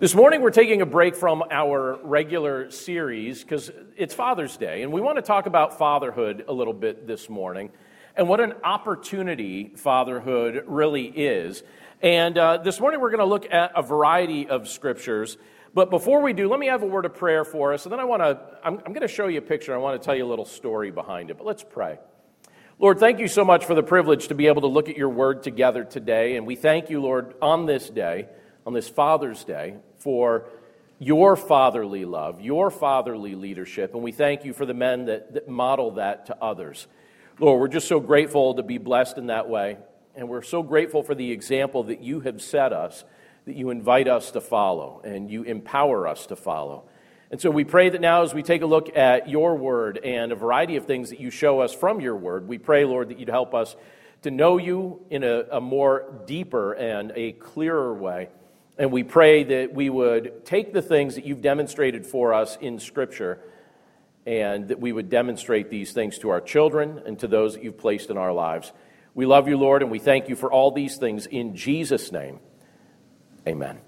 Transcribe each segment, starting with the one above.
This morning, we're taking a break from our regular series because it's Father's Day, and we want to talk about fatherhood a little bit this morning and what an opportunity fatherhood really is. And uh, this morning, we're going to look at a variety of scriptures. But before we do, let me have a word of prayer for us, and then I want to, I'm, I'm going to show you a picture. I want to tell you a little story behind it. But let's pray. Lord, thank you so much for the privilege to be able to look at your word together today. And we thank you, Lord, on this day, on this Father's Day, for your fatherly love, your fatherly leadership, and we thank you for the men that, that model that to others. Lord, we're just so grateful to be blessed in that way, and we're so grateful for the example that you have set us, that you invite us to follow, and you empower us to follow. And so we pray that now, as we take a look at your word and a variety of things that you show us from your word, we pray, Lord, that you'd help us to know you in a, a more deeper and a clearer way. And we pray that we would take the things that you've demonstrated for us in Scripture and that we would demonstrate these things to our children and to those that you've placed in our lives. We love you, Lord, and we thank you for all these things in Jesus' name. Amen.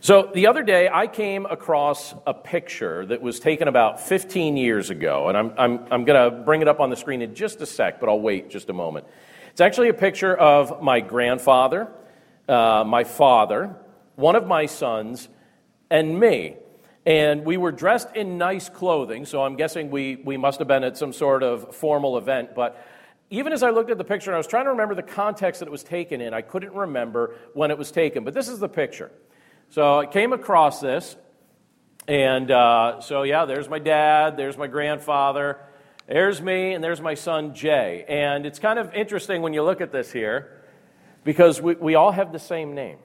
So, the other day, I came across a picture that was taken about 15 years ago, and I'm, I'm, I'm going to bring it up on the screen in just a sec, but I'll wait just a moment. It's actually a picture of my grandfather uh, my father, one of my sons, and me. And we were dressed in nice clothing, so I'm guessing we, we must have been at some sort of formal event. But even as I looked at the picture and I was trying to remember the context that it was taken in, I couldn't remember when it was taken. But this is the picture. So I came across this, and uh, so yeah, there's my dad, there's my grandfather, there's me, and there's my son Jay. And it's kind of interesting when you look at this here because we, we all have the same name.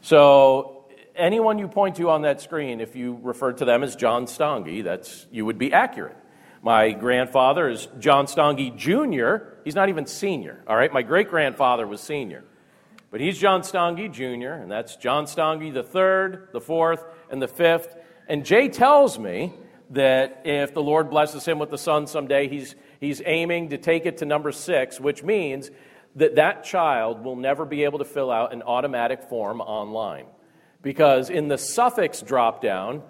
So, anyone you point to on that screen, if you refer to them as John Stange, that's, you would be accurate. My grandfather is John Stange Jr., he's not even senior, all right? My great grandfather was senior. But he's John Stange Jr., and that's John Stange the third, the fourth, and the fifth. And Jay tells me that if the Lord blesses him with the son someday, he's, he's aiming to take it to number six, which means that that child will never be able to fill out an automatic form online. Because in the suffix dropdown,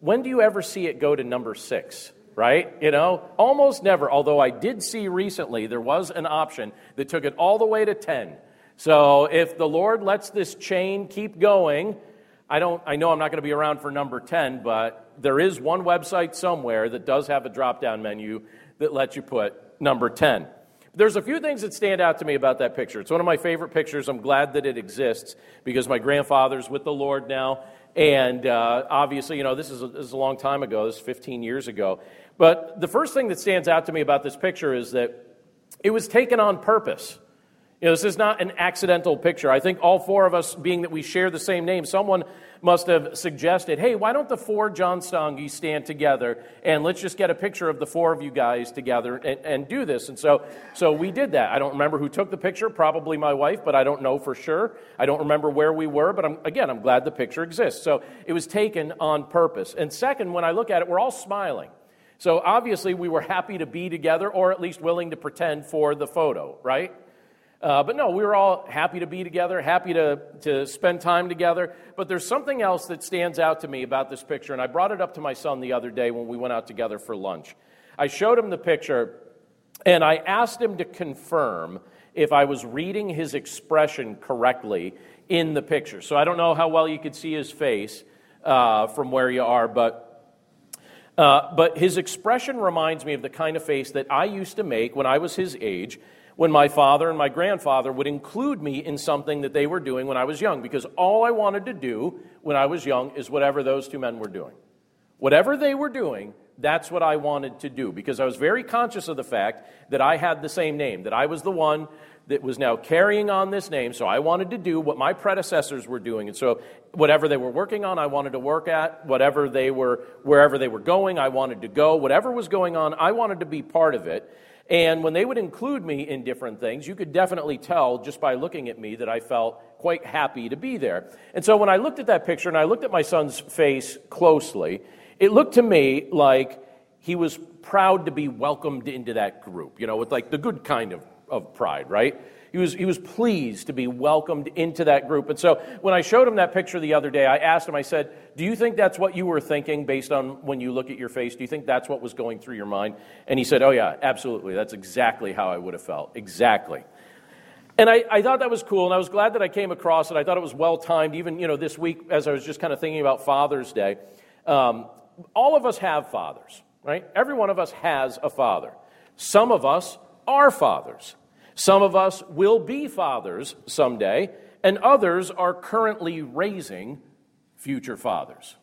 when do you ever see it go to number six? Right? You know, almost never. Although I did see recently there was an option that took it all the way to 10. So if the Lord lets this chain keep going, I don't I know I'm not going to be around for number 10, but there is one website somewhere that does have a drop down menu that lets you put number 10. There's a few things that stand out to me about that picture. It's one of my favorite pictures. I'm glad that it exists because my grandfather's with the Lord now. And uh, obviously, you know, this is, a, this is a long time ago, this is 15 years ago. But the first thing that stands out to me about this picture is that it was taken on purpose. You know, this is not an accidental picture. I think all four of us, being that we share the same name, someone must have suggested, hey, why don't the four John Stange stand together and let's just get a picture of the four of you guys together and, and do this. And so, so we did that. I don't remember who took the picture, probably my wife, but I don't know for sure. I don't remember where we were, but I'm, again, I'm glad the picture exists. So it was taken on purpose. And second, when I look at it, we're all smiling. So obviously, we were happy to be together, or at least willing to pretend for the photo, right? Uh, but no, we were all happy to be together, happy to, to spend time together. But there's something else that stands out to me about this picture, and I brought it up to my son the other day when we went out together for lunch. I showed him the picture, and I asked him to confirm if I was reading his expression correctly in the picture. So I don't know how well you could see his face uh, from where you are, but. Uh, but his expression reminds me of the kind of face that I used to make when I was his age when my father and my grandfather would include me in something that they were doing when I was young, because all I wanted to do when I was young is whatever those two men were doing. Whatever they were doing, that's what I wanted to do, because I was very conscious of the fact that I had the same name, that I was the one that was now carrying on this name. So I wanted to do what my predecessors were doing. And so whatever they were working on, I wanted to work at. Whatever they were, wherever they were going, I wanted to go. Whatever was going on, I wanted to be part of it. And when they would include me in different things, you could definitely tell just by looking at me that I felt quite happy to be there. And so when I looked at that picture and I looked at my son's face closely, it looked to me like he was proud to be welcomed into that group, you know, with like the good kind of, of pride, right? He was, he was pleased to be welcomed into that group. And so when I showed him that picture the other day, I asked him, I said, Do you think that's what you were thinking based on when you look at your face? Do you think that's what was going through your mind? And he said, Oh, yeah, absolutely. That's exactly how I would have felt. Exactly. And I, I, thought that was cool, and I was glad that I came across it. I thought it was well timed, even you know this week as I was just kind of thinking about Father's Day. Um, all of us have fathers, right? Every one of us has a father. Some of us are fathers. Some of us will be fathers someday, and others are currently raising future fathers.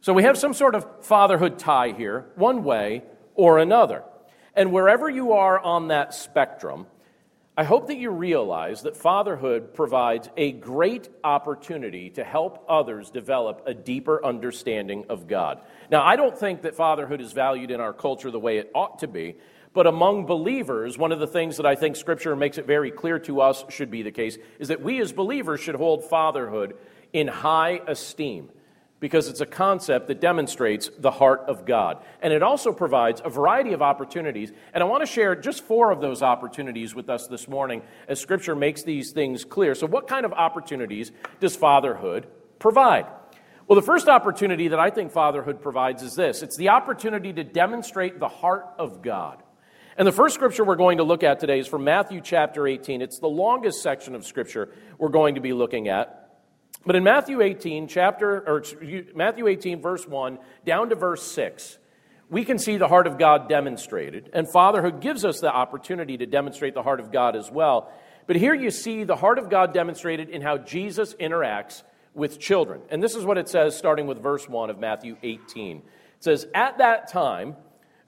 So we have some sort of fatherhood tie here, one way or another. And wherever you are on that spectrum, I hope that you realize that fatherhood provides a great opportunity to help others develop a deeper understanding of God. Now, I don't think that fatherhood is valued in our culture the way it ought to be, but among believers, one of the things that I think Scripture makes it very clear to us should be the case is that we as believers should hold fatherhood in high esteem because it's a concept that demonstrates the heart of God. And it also provides a variety of opportunities. And I want to share just four of those opportunities with us this morning as Scripture makes these things clear. So, what kind of opportunities does fatherhood provide? Well, the first opportunity that I think fatherhood provides is this it's the opportunity to demonstrate the heart of God. And the first scripture we're going to look at today is from Matthew chapter 18. It's the longest section of scripture we're going to be looking at. But in Matthew 18, chapter or Matthew 18 verse 1 down to verse 6, we can see the heart of God demonstrated, and fatherhood gives us the opportunity to demonstrate the heart of God as well. But here you see the heart of God demonstrated in how Jesus interacts with children. And this is what it says starting with verse 1 of Matthew 18. It says, "At that time,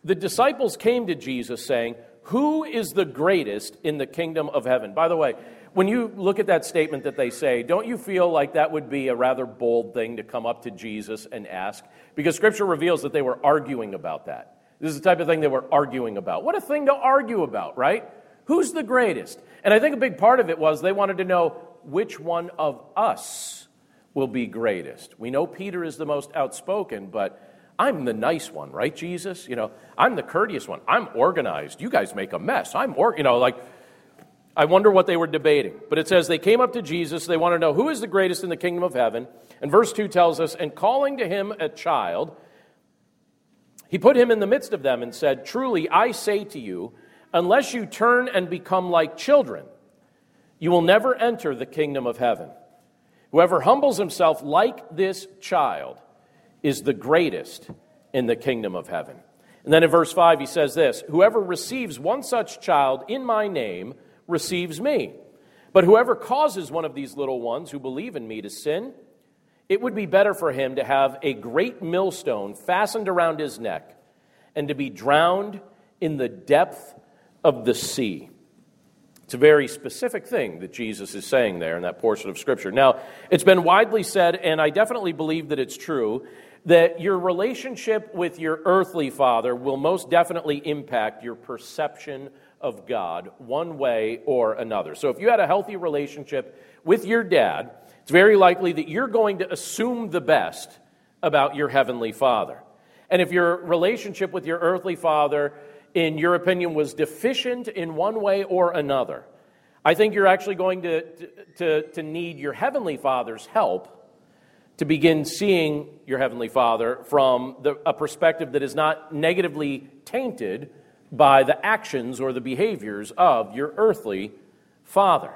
the disciples came to Jesus saying, Who is the greatest in the kingdom of heaven? By the way, when you look at that statement that they say, don't you feel like that would be a rather bold thing to come up to Jesus and ask? Because Scripture reveals that they were arguing about that. This is the type of thing they were arguing about. What a thing to argue about, right? Who's the greatest? And I think a big part of it was they wanted to know which one of us will be greatest. We know Peter is the most outspoken, but I'm the nice one, right, Jesus? You know, I'm the courteous one. I'm organized. You guys make a mess. I'm, or, you know, like, I wonder what they were debating. But it says they came up to Jesus. They want to know who is the greatest in the kingdom of heaven. And verse 2 tells us, and calling to him a child, he put him in the midst of them and said, Truly, I say to you, unless you turn and become like children, you will never enter the kingdom of heaven. Whoever humbles himself like this child is the greatest in the kingdom of heaven. And then in verse 5, he says this Whoever receives one such child in my name receives me. But whoever causes one of these little ones who believe in me to sin, it would be better for him to have a great millstone fastened around his neck and to be drowned in the depth of the sea. It's a very specific thing that Jesus is saying there in that portion of Scripture. Now, it's been widely said, and I definitely believe that it's true, that your relationship with your earthly father will most definitely impact your perception of God one way or another. So if you had a healthy relationship with your dad, it's very likely that you're going to assume the best about your heavenly father. And if your relationship with your earthly father, in your opinion, was deficient in one way or another, I think you're actually going to, to, to need your heavenly father's help to begin seeing your Heavenly Father from the, a perspective that is not negatively tainted by the actions or the behaviors of your earthly father.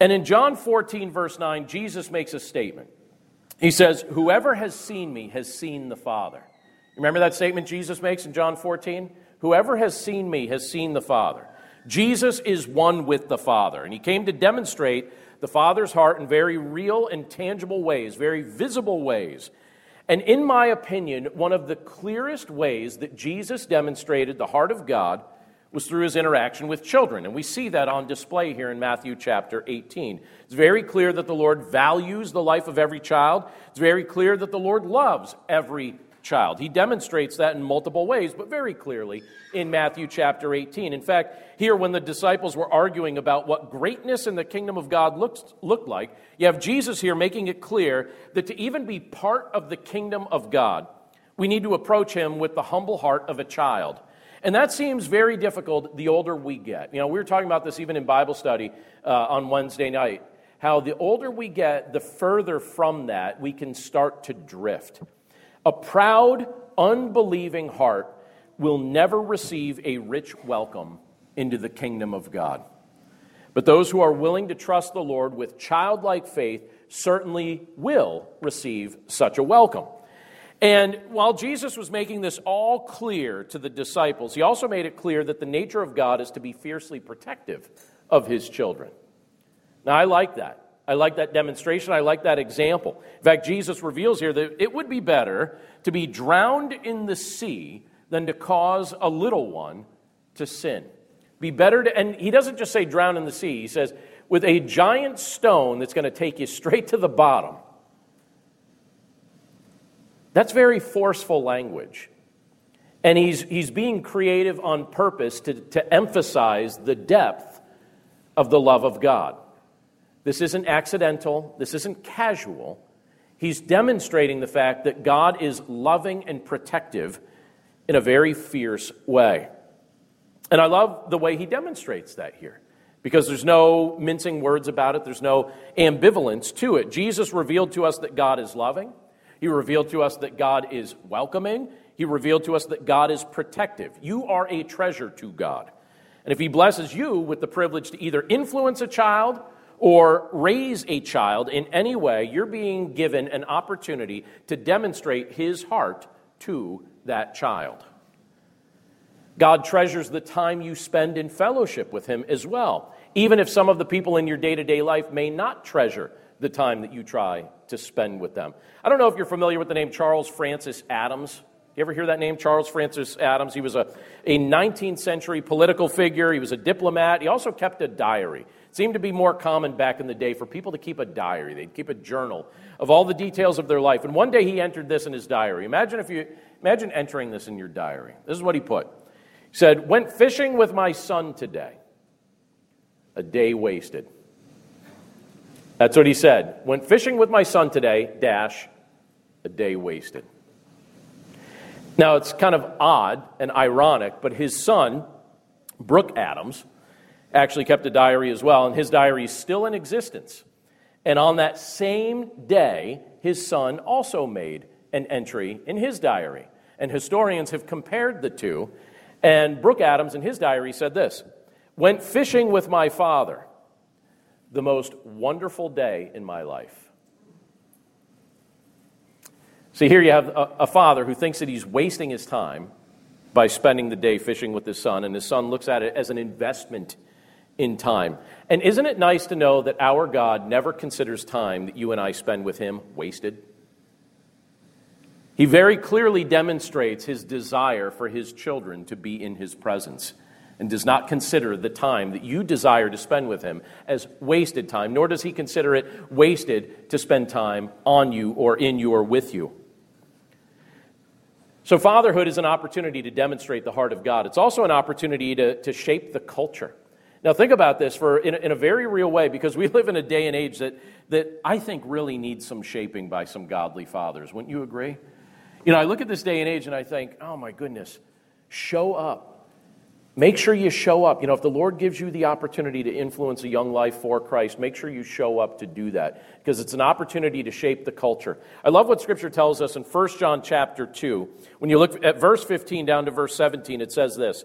And in John 14, verse 9, Jesus makes a statement. He says, Whoever has seen me has seen the Father. Remember that statement Jesus makes in John 14? Whoever has seen me has seen the Father. Jesus is one with the Father, and he came to demonstrate the Father's heart in very real and tangible ways, very visible ways. And in my opinion, one of the clearest ways that Jesus demonstrated the heart of God was through his interaction with children. And we see that on display here in Matthew chapter 18. It's very clear that the Lord values the life of every child. It's very clear that the Lord loves every child. He demonstrates that in multiple ways, but very clearly in Matthew chapter 18. In fact, here when the disciples were arguing about what greatness in the kingdom of God looks, looked like, you have Jesus here making it clear that to even be part of the kingdom of God, we need to approach him with the humble heart of a child. And that seems very difficult the older we get. You know, we were talking about this even in Bible study uh, on Wednesday night. How the older we get, the further from that we can start to drift. A proud, unbelieving heart will never receive a rich welcome into the kingdom of God. But those who are willing to trust the Lord with childlike faith certainly will receive such a welcome. And while Jesus was making this all clear to the disciples, he also made it clear that the nature of God is to be fiercely protective of his children. Now, I like that. I like that demonstration. I like that example. In fact, Jesus reveals here that it would be better to be drowned in the sea than to cause a little one to sin. Be better to, and he doesn't just say drown in the sea, he says, with a giant stone that's going to take you straight to the bottom. That's very forceful language. And he's, he's being creative on purpose to, to emphasize the depth of the love of God. This isn't accidental, this isn't casual. He's demonstrating the fact that God is loving and protective in a very fierce way. And I love the way he demonstrates that here because there's no mincing words about it, there's no ambivalence to it. Jesus revealed to us that God is loving, he revealed to us that God is welcoming, he revealed to us that God is protective. You are a treasure to God. And if he blesses you with the privilege to either influence a child or raise a child in any way, you're being given an opportunity to demonstrate his heart to that child. God treasures the time you spend in fellowship with Him as well, even if some of the people in your day to day life may not treasure the time that you try to spend with them. I don't know if you're familiar with the name Charles Francis Adams. You ever hear that name, Charles Francis Adams? He was a, a 19th century political figure. He was a diplomat. He also kept a diary. Seemed to be more common back in the day for people to keep a diary. They'd keep a journal of all the details of their life. And one day he entered this in his diary. Imagine if you imagine entering this in your diary. This is what he put He said, Went fishing with my son today. A day wasted. That's what he said. Went fishing with my son today, dash, a day wasted. Now, it's kind of odd and ironic, but his son, Brooks Adams, actually kept a diary as well, and his diary is still in existence. And on that same day, his son also made an entry in his diary. And historians have compared the two and Brooks Adams, in his diary, said this Went fishing with my father, the most wonderful day in my life. See, here you have a, a, father who thinks that he's wasting his time by spending the day fishing with his son, and his son looks at it as an investment in time. And isn't it nice to know that our God never considers time that you and I spend with him wasted? He very clearly demonstrates his desire for his children to be in his presence and does not consider the time that you desire to spend with him as wasted time, nor does he consider it wasted to spend time on you or in you or with you. So, fatherhood is an opportunity to demonstrate the heart of God. It's also an opportunity to, to shape the culture. Now, think about this for, in, in a very real way because we live in a day and age that, that I think really needs some shaping by some godly fathers. Wouldn't you agree? You know, I look at this day and age and I think, oh my goodness, show up. Make sure you show up. You know, if the Lord gives you the opportunity to influence a young life for Christ, make sure you show up to do that because it's an opportunity to shape the culture. I love what Scripture tells us in 1 John chapter 2. When you look at verse 15 down to verse 17, it says this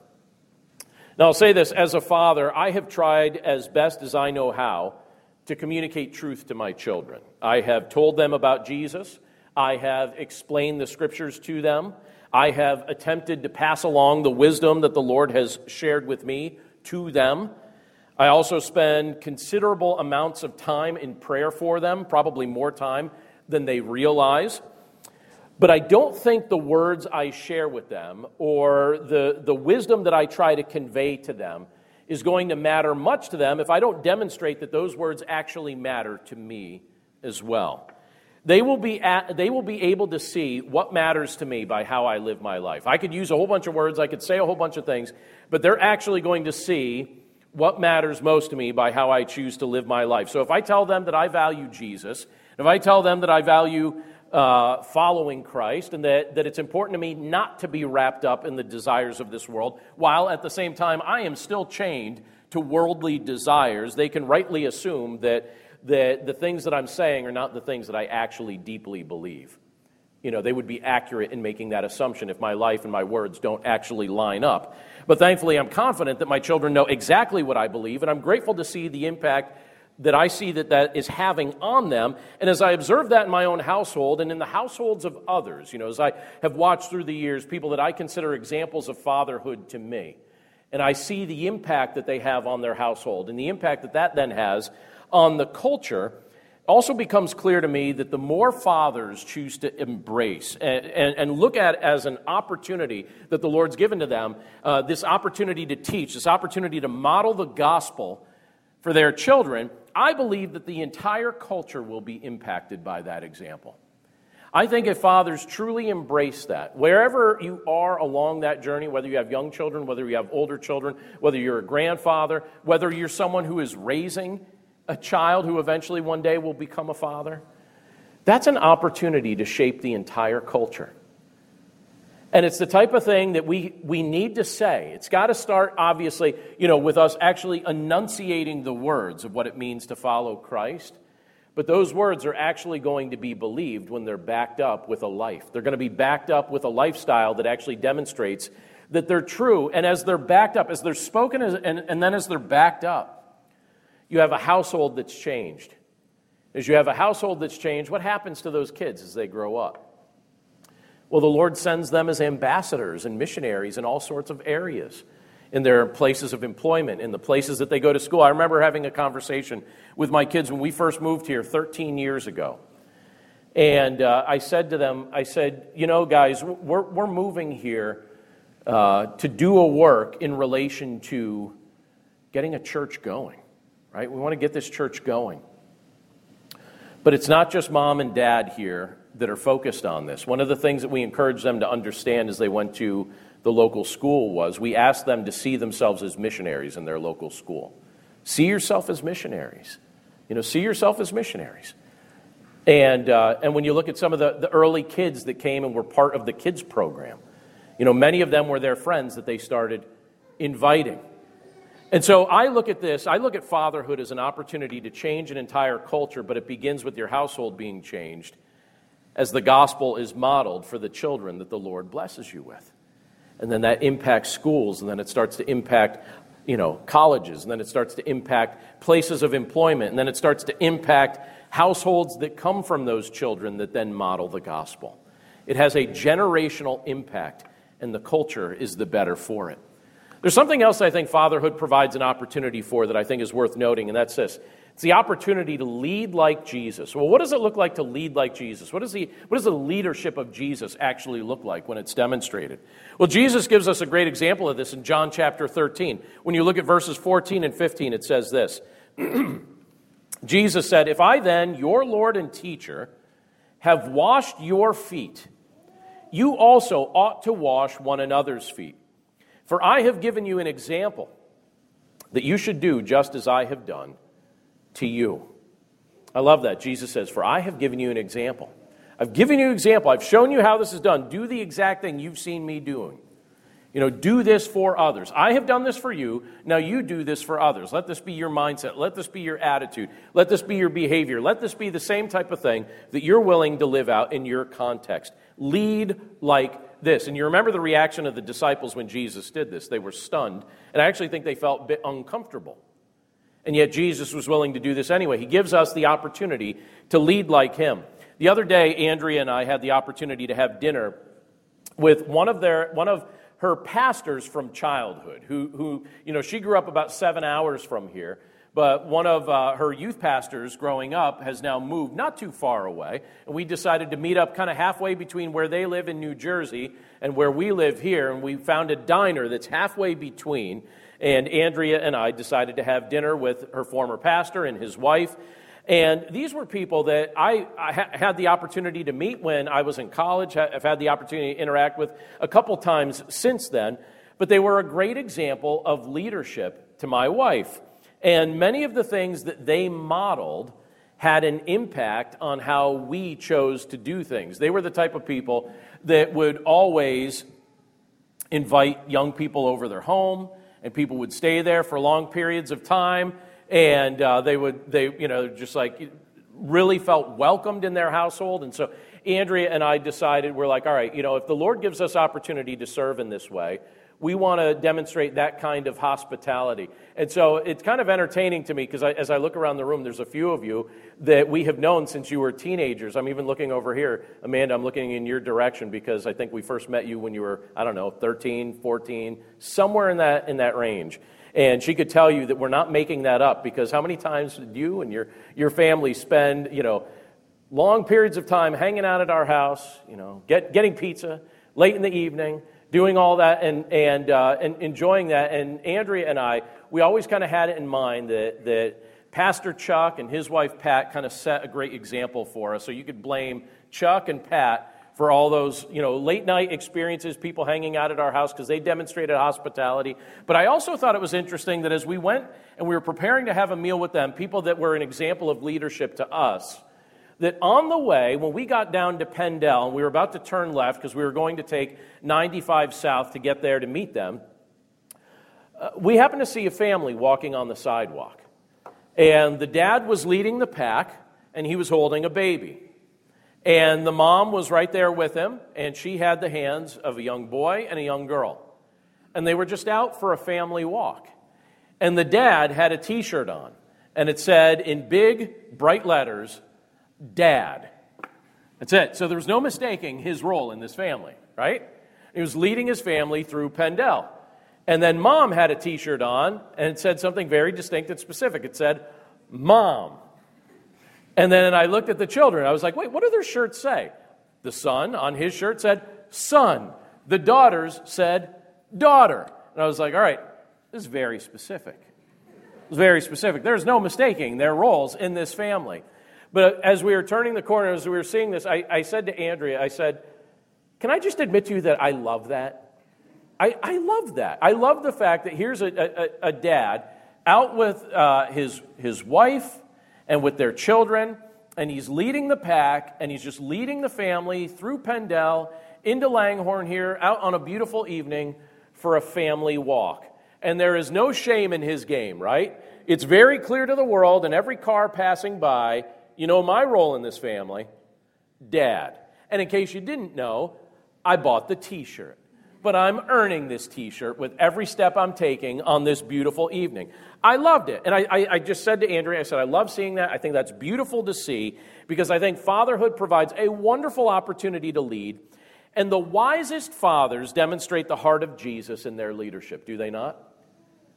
Now, I'll say this as a father, I have tried as best as I know how to communicate truth to my children. I have told them about Jesus. I have explained the scriptures to them. I have attempted to pass along the wisdom that the Lord has shared with me to them. I also spend considerable amounts of time in prayer for them, probably more time than they realize. But I don't think the words I share with them or the, the wisdom that I try to convey to them is going to matter much to them if I don't demonstrate that those words actually matter to me as well. They will, be at, they will be able to see what matters to me by how I live my life. I could use a whole bunch of words, I could say a whole bunch of things, but they're actually going to see what matters most to me by how I choose to live my life. So if I tell them that I value Jesus, if I tell them that I value uh, following Christ and that, that it's important to me not to be wrapped up in the desires of this world, while at the same time I am still chained to worldly desires, they can rightly assume that that the things that I'm saying are not the things that I actually deeply believe. You know, they would be accurate in making that assumption if my life and my words don't actually line up. But thankfully, I'm confident that my children know exactly what I believe, and I'm grateful to see the impact that I see that that is having on them. And as I observe that in my own household and in the households of others, you know, as I have watched through the years people that I consider examples of fatherhood to me, and I see the impact that they have on their household and the impact that that then has on the culture, also becomes clear to me that the more fathers choose to embrace and, and, and, look at as an opportunity that the Lord's given to them, uh, this opportunity to teach, this opportunity to model the gospel for their children, I believe that the entire culture will be impacted by that example. I think if fathers truly embrace that, wherever you are along that journey, whether you have young children, whether you have older children, whether you're a grandfather, whether you're someone who is raising a child who eventually one day will become a father, that's an opportunity to shape the entire culture. And it's the type of thing that we, we need to say. It's got to start, obviously, you know, with us actually enunciating the words of what it means to follow Christ. But those words are actually going to be believed when they're backed up with a life. They're going to be backed up with a lifestyle that actually demonstrates that they're true. And as they're backed up, as they're spoken, as, and, and then as they're backed up, you have a household that's changed. As you have a household that's changed, what happens to those kids as they grow up? Well, the Lord sends them as ambassadors and missionaries in all sorts of areas, in their places of employment, in the places that they go to school. I remember having a conversation with my kids when we first moved here 13 years ago. And uh, I said to them, I said, you know, guys, we're, we're moving here uh, to do a work in relation to getting a church going, right? We want to get this church going. But it's not just mom and dad here that are focused on this. One of the things that we encouraged them to understand as they went to the local school was we asked them to see themselves as missionaries in their local school. See yourself as missionaries. You know, see yourself as missionaries. And, uh, and when you look at some of the, the early kids that came and were part of the kids program, you know, many of them were their friends that they started inviting. And so I look at this, I look at fatherhood as an opportunity to change an entire culture, but it begins with your household being changed as the gospel is modeled for the children that the Lord blesses you with. And then that impacts schools, and then it starts to impact you know, colleges, and then it starts to impact places of employment, and then it starts to impact households that come from those children that then model the gospel. It has a generational impact, and the culture is the better for it. There's something else I think fatherhood provides an opportunity for that I think is worth noting, and that's this it's the opportunity to lead like Jesus. Well, what does it look like to lead like Jesus? What, is the, what does the leadership of Jesus actually look like when it's demonstrated? Well, Jesus gives us a great example of this in John chapter 13. When you look at verses 14 and 15, it says this Jesus said, If I then, your Lord and teacher, have washed your feet, you also ought to wash one another's feet. For I have given you an example that you should do just as I have done to you. I love that. Jesus says, For I have given you an example. I've given you an example. I've shown you how this is done. Do the exact thing you've seen me doing. You know, do this for others. I have done this for you. Now you do this for others. Let this be your mindset. Let this be your attitude. Let this be your behavior. Let this be the same type of thing that you're willing to live out in your context. Lead like this. And you remember the reaction of the disciples when Jesus did this. They were stunned. And I actually think they felt a bit uncomfortable. And yet Jesus was willing to do this anyway. He gives us the opportunity to lead like him. The other day, Andrea and I had the opportunity to have dinner with one of their one of her pastors from childhood, who, who you know, she grew up about seven hours from here. But one of uh, her youth pastors growing up has now moved not too far away. And we decided to meet up kind of halfway between where they live in New Jersey and where we live here. And we found a diner that's halfway between. And Andrea and I decided to have dinner with her former pastor and his wife. And these were people that I, I ha- had the opportunity to meet when I was in college. I've had the opportunity to interact with a couple times since then. But they were a great example of leadership to my wife. And many of the things that they modeled had an impact on how we chose to do things. They were the type of people that would always invite young people over their home, and people would stay there for long periods of time, and uh, they would, they, you know, just like really felt welcomed in their household. And so Andrea and I decided, we're like, all right, you know, if the Lord gives us opportunity to serve in this way, we want to demonstrate that kind of hospitality. And so it's kind of entertaining to me because as I look around the room, there's a few of you that we have known since you were teenagers. I'm even looking over here. Amanda, I'm looking in your direction because I think we first met you when you were, I don't know, 13, 14, somewhere in that, in that range. And she could tell you that we're not making that up because how many times did you and your, your family spend, you know, long periods of time hanging out at our house, you know, get, getting pizza late in the evening, doing all that and, and, uh, and enjoying that. And Andrea and I, we always kind of had it in mind that, that Pastor Chuck and his wife Pat kind of set a great example for us. So you could blame Chuck and Pat for all those you know late night experiences people hanging out at our house because they demonstrated hospitality but i also thought it was interesting that as we went and we were preparing to have a meal with them people that were an example of leadership to us that on the way, when we got down to Penndel, and we were about to turn left because we were going to take 95 south to get there to meet them, uh, we happened to see a family walking on the sidewalk. And the dad was leading the pack, and he was holding a baby. And the mom was right there with him, and she had the hands of a young boy and a young girl. And they were just out for a family walk. And the dad had a t shirt on, and it said in big, bright letters, dad. That's it. So there was no mistaking his role in this family, right? He was leading his family through Penndel. And then mom had a t shirt on, and it said something very distinct and specific. It said, Mom. And then I looked at the children. I was like, wait, what do their shirts say? The son on his shirt said, Son. The daughters said, Daughter. And I was like, all right, this is very specific. It's very specific. There's no mistaking their roles in this family. But as we were turning the corner, as we were seeing this, I, I said to Andrea, I said, Can I just admit to you that I love that? I, I love that. I love the fact that here's a, a, a dad out with uh, his, his wife and with their children, and he's leading the pack, and he's just leading the family through Penndel into Langhorne here, out on a beautiful evening for a family walk. And there is no shame in his game, right? It's very clear to the world and every car passing by you know my role in this family? Dad. And in case you didn't know, I bought the t shirt. But I'm earning this t shirt with every step I'm taking on this beautiful evening. I loved it. And I, I, I, just said to Andrea, I said, I love seeing that. I think that's beautiful to see because I think fatherhood provides a wonderful opportunity to lead. And the wisest fathers demonstrate the heart of Jesus in their leadership, do they not?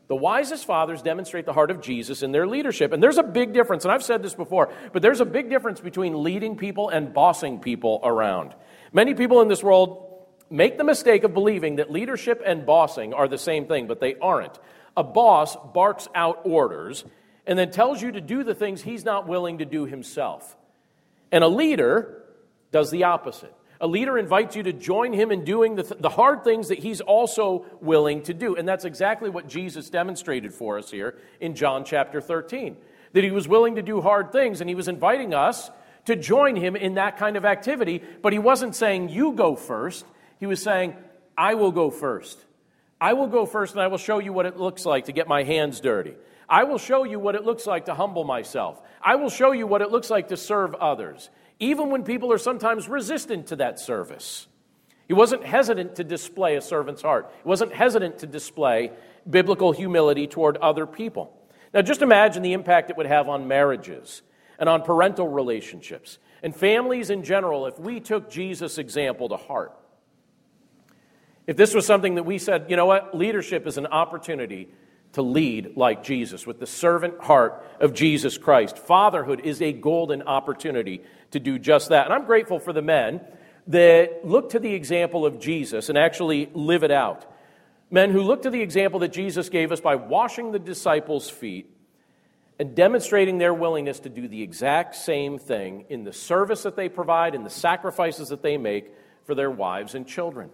The wisest fathers demonstrate the heart of Jesus in their leadership. And there's a big difference, and I've said this before, but there's a big difference between leading people and bossing people around. Many people in this world make the mistake of believing that leadership and bossing are the same thing, but they aren't. A boss barks out orders and then tells you to do the things he's not willing to do himself. And a leader does the opposite. A leader invites you to join him in doing the, th- the hard things that he's also willing to do. And that's exactly what Jesus demonstrated for us here in John chapter 13. That he was willing to do hard things, and he was inviting us to join him in that kind of activity. But he wasn't saying, You go first. He was saying, I will go first. I will go first, and I will show you what it looks like to get my hands dirty. I will show you what it looks like to humble myself. I will show you what it looks like to serve others even when people are sometimes resistant to that service. He wasn't hesitant to display a servant's heart, he wasn't hesitant to display biblical humility toward other people. Now, just imagine the impact it would have on marriages and on parental relationships and families in general if we took Jesus' example to heart. If this was something that we said, you know what, leadership is an opportunity to lead like Jesus, with the servant heart of Jesus Christ. Fatherhood is a golden opportunity to do just that. And I'm grateful for the men that look to the example of Jesus and actually live it out. Men who look to the example that Jesus gave us by washing the disciples' feet and demonstrating their willingness to do the exact same thing in the service that they provide, and the sacrifices that they make for their wives and children.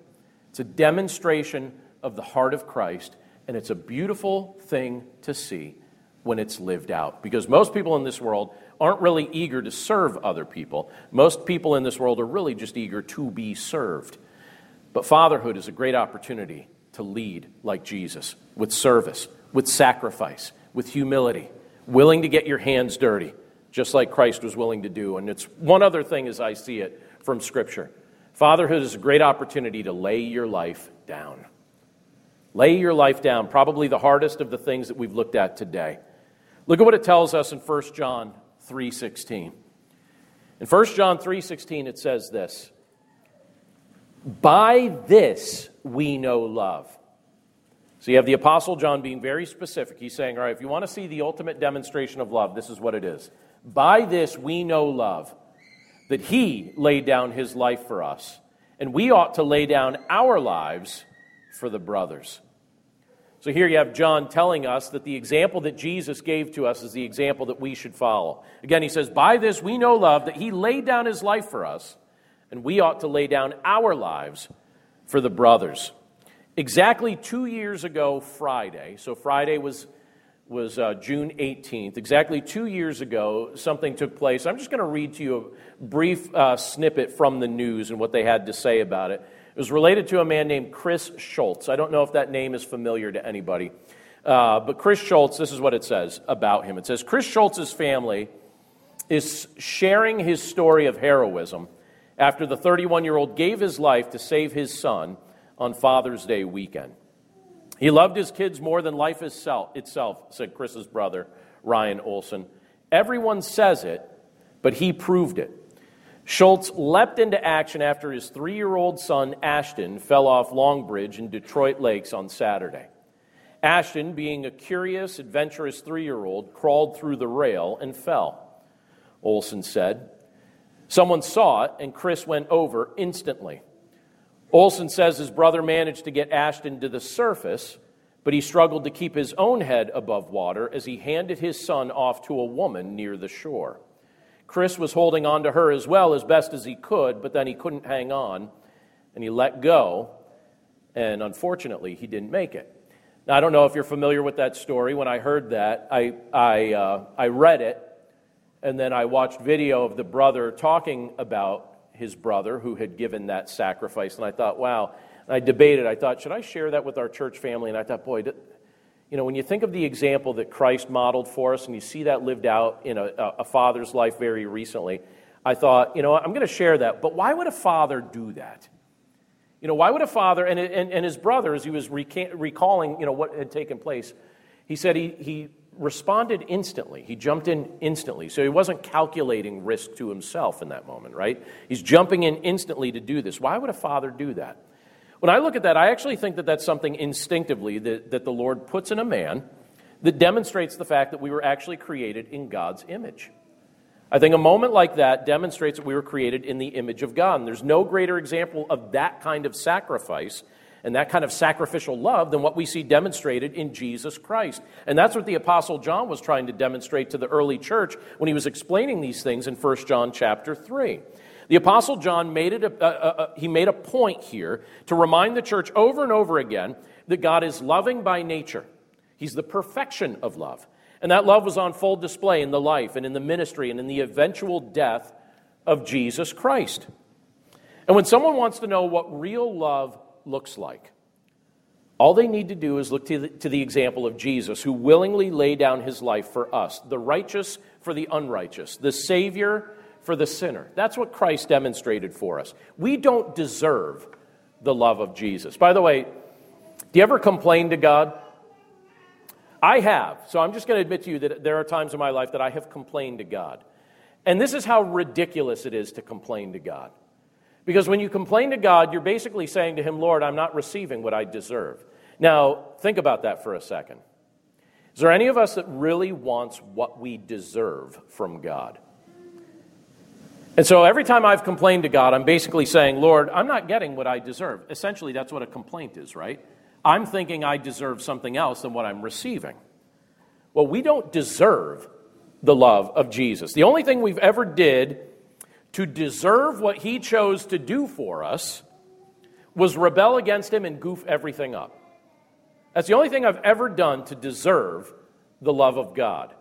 It's a demonstration of the heart of Christ, and it's a beautiful thing to see when it's lived out. Because most people in this world aren't really eager to serve other people. Most people in this world are really just eager to be served. But fatherhood is a great opportunity to lead like Jesus with service, with sacrifice, with humility willing to get your hands dirty, just like Christ was willing to do. And it's one other thing as I see it from Scripture fatherhood is a great opportunity to lay your life down. Lay your life down, probably the hardest of the things that we've looked at today. Look at what it tells us in 1 John 3:16. In 1 John 3:16 it says this: "By this we know love, so you have the Apostle John being very specific. He's saying, all right, if you want to see the ultimate demonstration of love, this is what it is. By this we know love, that he laid down his life for us, and we ought to lay down our lives for the brothers. So here you have John telling us that the example that Jesus gave to us is the example that we should follow. Again, he says, By this we know love, that he laid down his life for us, and we ought to lay down our lives for the brothers. Exactly two years ago, Friday, so Friday was, was uh, June 18th, exactly two years ago, something took place. I'm just going to read to you a brief uh, snippet from the news and what they had to say about it. It was related to a man named Chris Schultz. I don't know if that name is familiar to anybody. Uh, but Chris Schultz, this is what it says about him. It says Chris Schultz's family is sharing his story of heroism after the 31 year old gave his life to save his son on Father's Day weekend. He loved his kids more than life itself, said Chris's brother, Ryan Olson. Everyone says it, but he proved it. Schultz leapt into action after his three year old son, Ashton, fell off Long Bridge in Detroit Lakes on Saturday. Ashton, being a curious, adventurous three year old, crawled through the rail and fell. Olson said. Someone saw it, and Chris went over instantly. Olson says his brother managed to get Ashton to the surface, but he struggled to keep his own head above water as he handed his son off to a woman near the shore. Chris was holding on to her as well as best as he could, but then he couldn't hang on, and he let go, and unfortunately, he didn't make it. Now, I don't know if you're familiar with that story. When I heard that, I, I, uh, I read it, and then I watched video of the brother talking about his brother who had given that sacrifice. And I thought, wow. And I debated. I thought, should I share that with our church family? And I thought, boy, you know, when you think of the example that Christ modeled for us and you see that lived out in a, a father's life very recently, I thought, you know, I'm going to share that. But why would a father do that? You know, why would a father, and, and, and his brother, as he was recalling, you know, what had taken place, he said he, he responded instantly. He jumped in instantly. So he wasn't calculating risk to himself in that moment, right? He's jumping in instantly to do this. Why would a father do that? When I look at that, I actually think that that's something instinctively that, that the Lord puts in a man that demonstrates the fact that we were actually created in God's image. I think a moment like that demonstrates that we were created in the image of God. And there's no greater example of that kind of sacrifice and that kind of sacrificial love than what we see demonstrated in Jesus Christ. And that's what the apostle John was trying to demonstrate to the early church when he was explaining these things in 1 John chapter 3. The apostle John made it a, a, a, he made a point here to remind the church over and over again that God is loving by nature. He's the perfection of love. And that love was on full display in the life and in the ministry and in the eventual death of Jesus Christ. And when someone wants to know what real love looks like. All they need to do is look to the, to the, example of Jesus, who willingly laid down his life for us, the righteous for the unrighteous, the Savior for the sinner. That's what Christ demonstrated for us. We don't deserve the love of Jesus. By the way, do you ever complain to God? I have. So I'm just going to admit to you that there are times in my life that I have complained to God. And this is how ridiculous it is to complain to God. Because when you complain to God, you're basically saying to Him, Lord, I'm not receiving what I deserve. Now, think about that for a second. Is there any of us that really wants what we deserve from God? And so every time I've complained to God, I'm basically saying, Lord, I'm not getting what I deserve. Essentially, that's what a complaint is, right? I'm thinking I deserve something else than what I'm receiving. Well, we don't deserve the love of Jesus. The only thing we've ever did to deserve what he chose to do for us was rebel against him and goof everything up. That's the only thing I've ever done to deserve the love of God.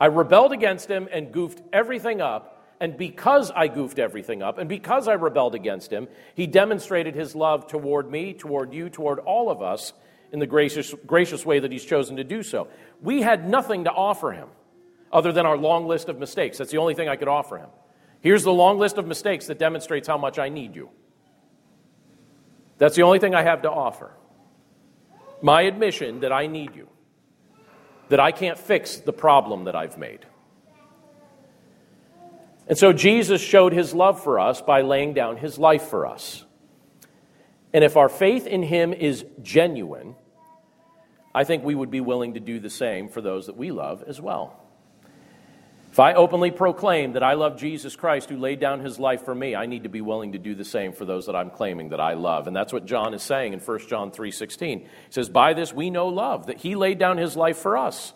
I rebelled against him and goofed everything up. And because I goofed everything up, and because I rebelled against him, he demonstrated his love toward me, toward you, toward all of us in the gracious, gracious way that he's chosen to do so. We had nothing to offer him other than our long list of mistakes. That's the only thing I could offer him. Here's the long list of mistakes that demonstrates how much I need you. That's the only thing I have to offer. My admission that I need you, that I can't fix the problem that I've made. And so Jesus showed his love for us by laying down his life for us. And if our faith in him is genuine, I think we would be willing to do the same for those that we love as well. If I openly proclaim that I love Jesus Christ who laid down his life for me, I need to be willing to do the same for those that I'm claiming that I love. And that's what John is saying in 1 John 3:16. He says, "By this we know love, that he laid down his life for us,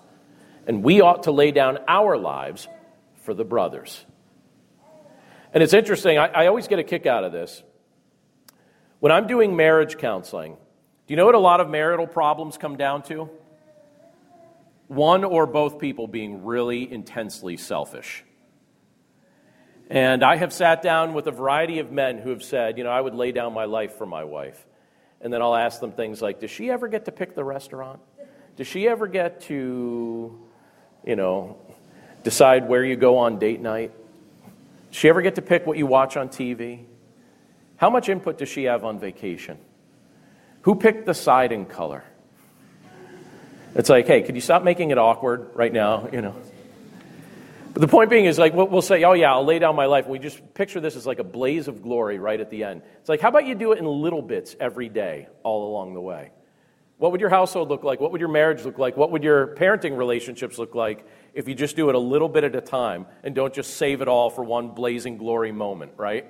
and we ought to lay down our lives for the brothers." And it's interesting, I, I always get a kick out of this. When I'm doing marriage counseling, do you know what a lot of marital problems come down to? one or both people being really intensely selfish. And I have sat down with a variety of men who have said, you know, I would lay down my life for my wife. And then I'll ask them things like, does she ever get to pick the restaurant? Does she ever get to, you know, decide where you go on date night? Does she ever get to pick what you watch on TV? How much input does she have on vacation? Who picked the siding color? It's like, hey, could you stop making it awkward right now? You know. But the point being is like we'll say, oh yeah, I'll lay down my life. We just picture this as like a blaze of glory right at the end. It's like, how about you do it in little bits every day, all along the way? What would your household look like? What would your marriage look like? What would your parenting relationships look like if you just do it a little bit at a time and don't just save it all for one blazing glory moment, right?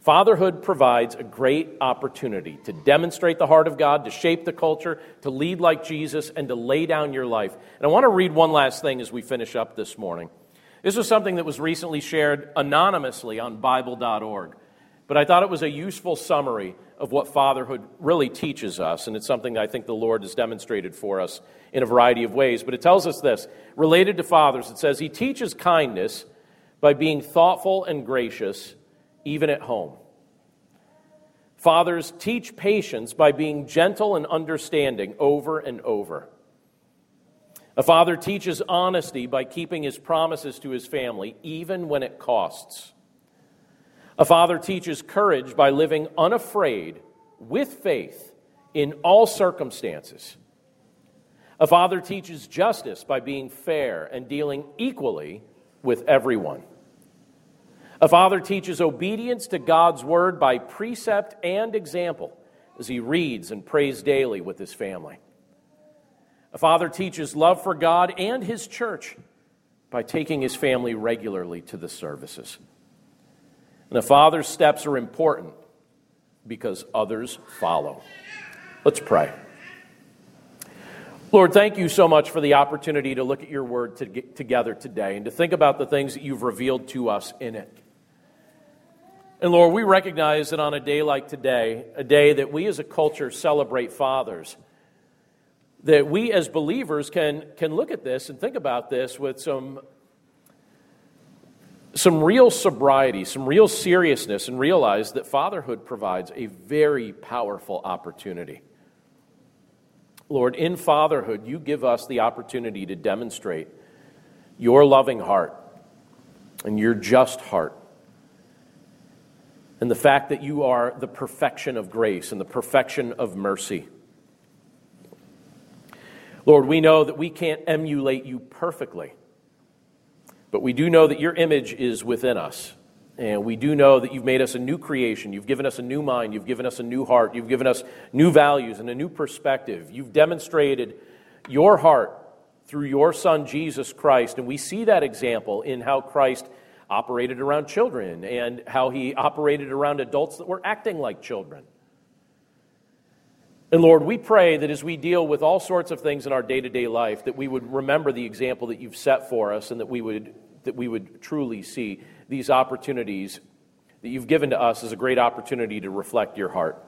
Fatherhood provides a great opportunity to demonstrate the heart of God, to shape the culture, to lead like Jesus, and to lay down your life. And I want to read one last thing as we finish up this morning. This was something that was recently shared anonymously on Bible.org, but I thought it was a useful summary of what fatherhood really teaches us, and it's something I think the Lord has demonstrated for us in a variety of ways. But it tells us this related to fathers, it says, He teaches kindness by being thoughtful and gracious even at home. Fathers, teach patience by being gentle and understanding over and over. A father teaches honesty by keeping his promises to his family, even when it costs. A father teaches courage by living unafraid, with faith, in all circumstances. A father teaches justice by being fair and dealing equally with everyone. A father teaches obedience to God's word by precept and example as he reads and prays daily with his family. A father teaches love for God and his church by taking his family regularly to the services. And a father's steps are important because others follow. Let's pray. Lord, thank you so much for the opportunity to look at your word to together today and to think about the things that you've revealed to us in it. And Lord, we recognize that on a day like today, a day that we as a culture celebrate fathers, that we as believers can, can look at this and think about this with some, some real sobriety, some real seriousness, and realize that fatherhood provides a very powerful opportunity. Lord, in fatherhood, you give us the opportunity to demonstrate your loving heart and your just heart and the fact that you are the perfection of grace and the perfection of mercy. Lord, we know that we can't emulate you perfectly, but we do know that your image is within us. And we do know that you've made us a new creation. You've given us a new mind. You've given us a new heart. You've given us new values and a new perspective. You've demonstrated your heart through your Son, Jesus Christ. And we see that example in how Christ operated around children and how he operated around adults that were acting like children. And Lord, we pray that as we deal with all sorts of things in our day to day life, that we would remember the example that you've set for us and that we would, that we would truly see these opportunities that you've given to us as a great opportunity to reflect your heart.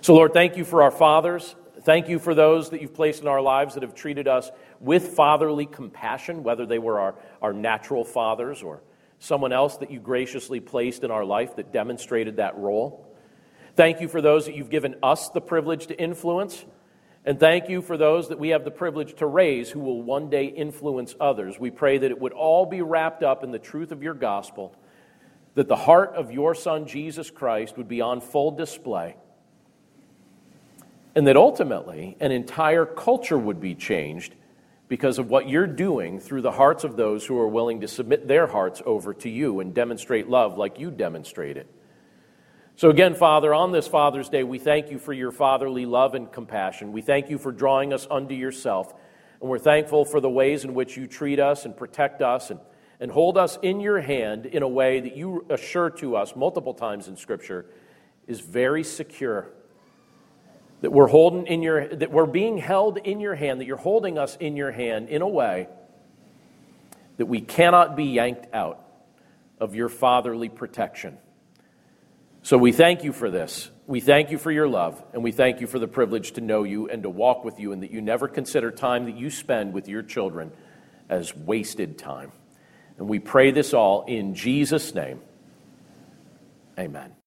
So, Lord, thank you for our fathers. Thank you for those that you've placed in our lives that have treated us with fatherly compassion, whether they were our, our natural fathers or someone else that you graciously placed in our life that demonstrated that role. Thank you for those that you've given us the privilege to influence. And thank you for those that we have the privilege to raise who will one day influence others. We pray that it would all be wrapped up in the truth of your gospel, that the heart of your Son, Jesus Christ, would be on full display, and that ultimately an entire culture would be changed because of what you're doing through the hearts of those who are willing to submit their hearts over to you and demonstrate love like you demonstrated. So, again, Father, on this Father's Day, we thank you for your fatherly love and compassion. We thank you for drawing us unto yourself. And we're thankful for the ways in which you treat us and protect us and, and hold us in your hand in a way that you assure to us multiple times in Scripture is very secure. That we're holding in your that we're being held in your hand, that you're holding us in your hand in a way that we cannot be yanked out of your fatherly protection. So we thank you for this. We thank you for your love, and we thank you for the privilege to know you and to walk with you, and that you never consider time that you spend with your children as wasted time. And we pray this all in Jesus' name. Amen.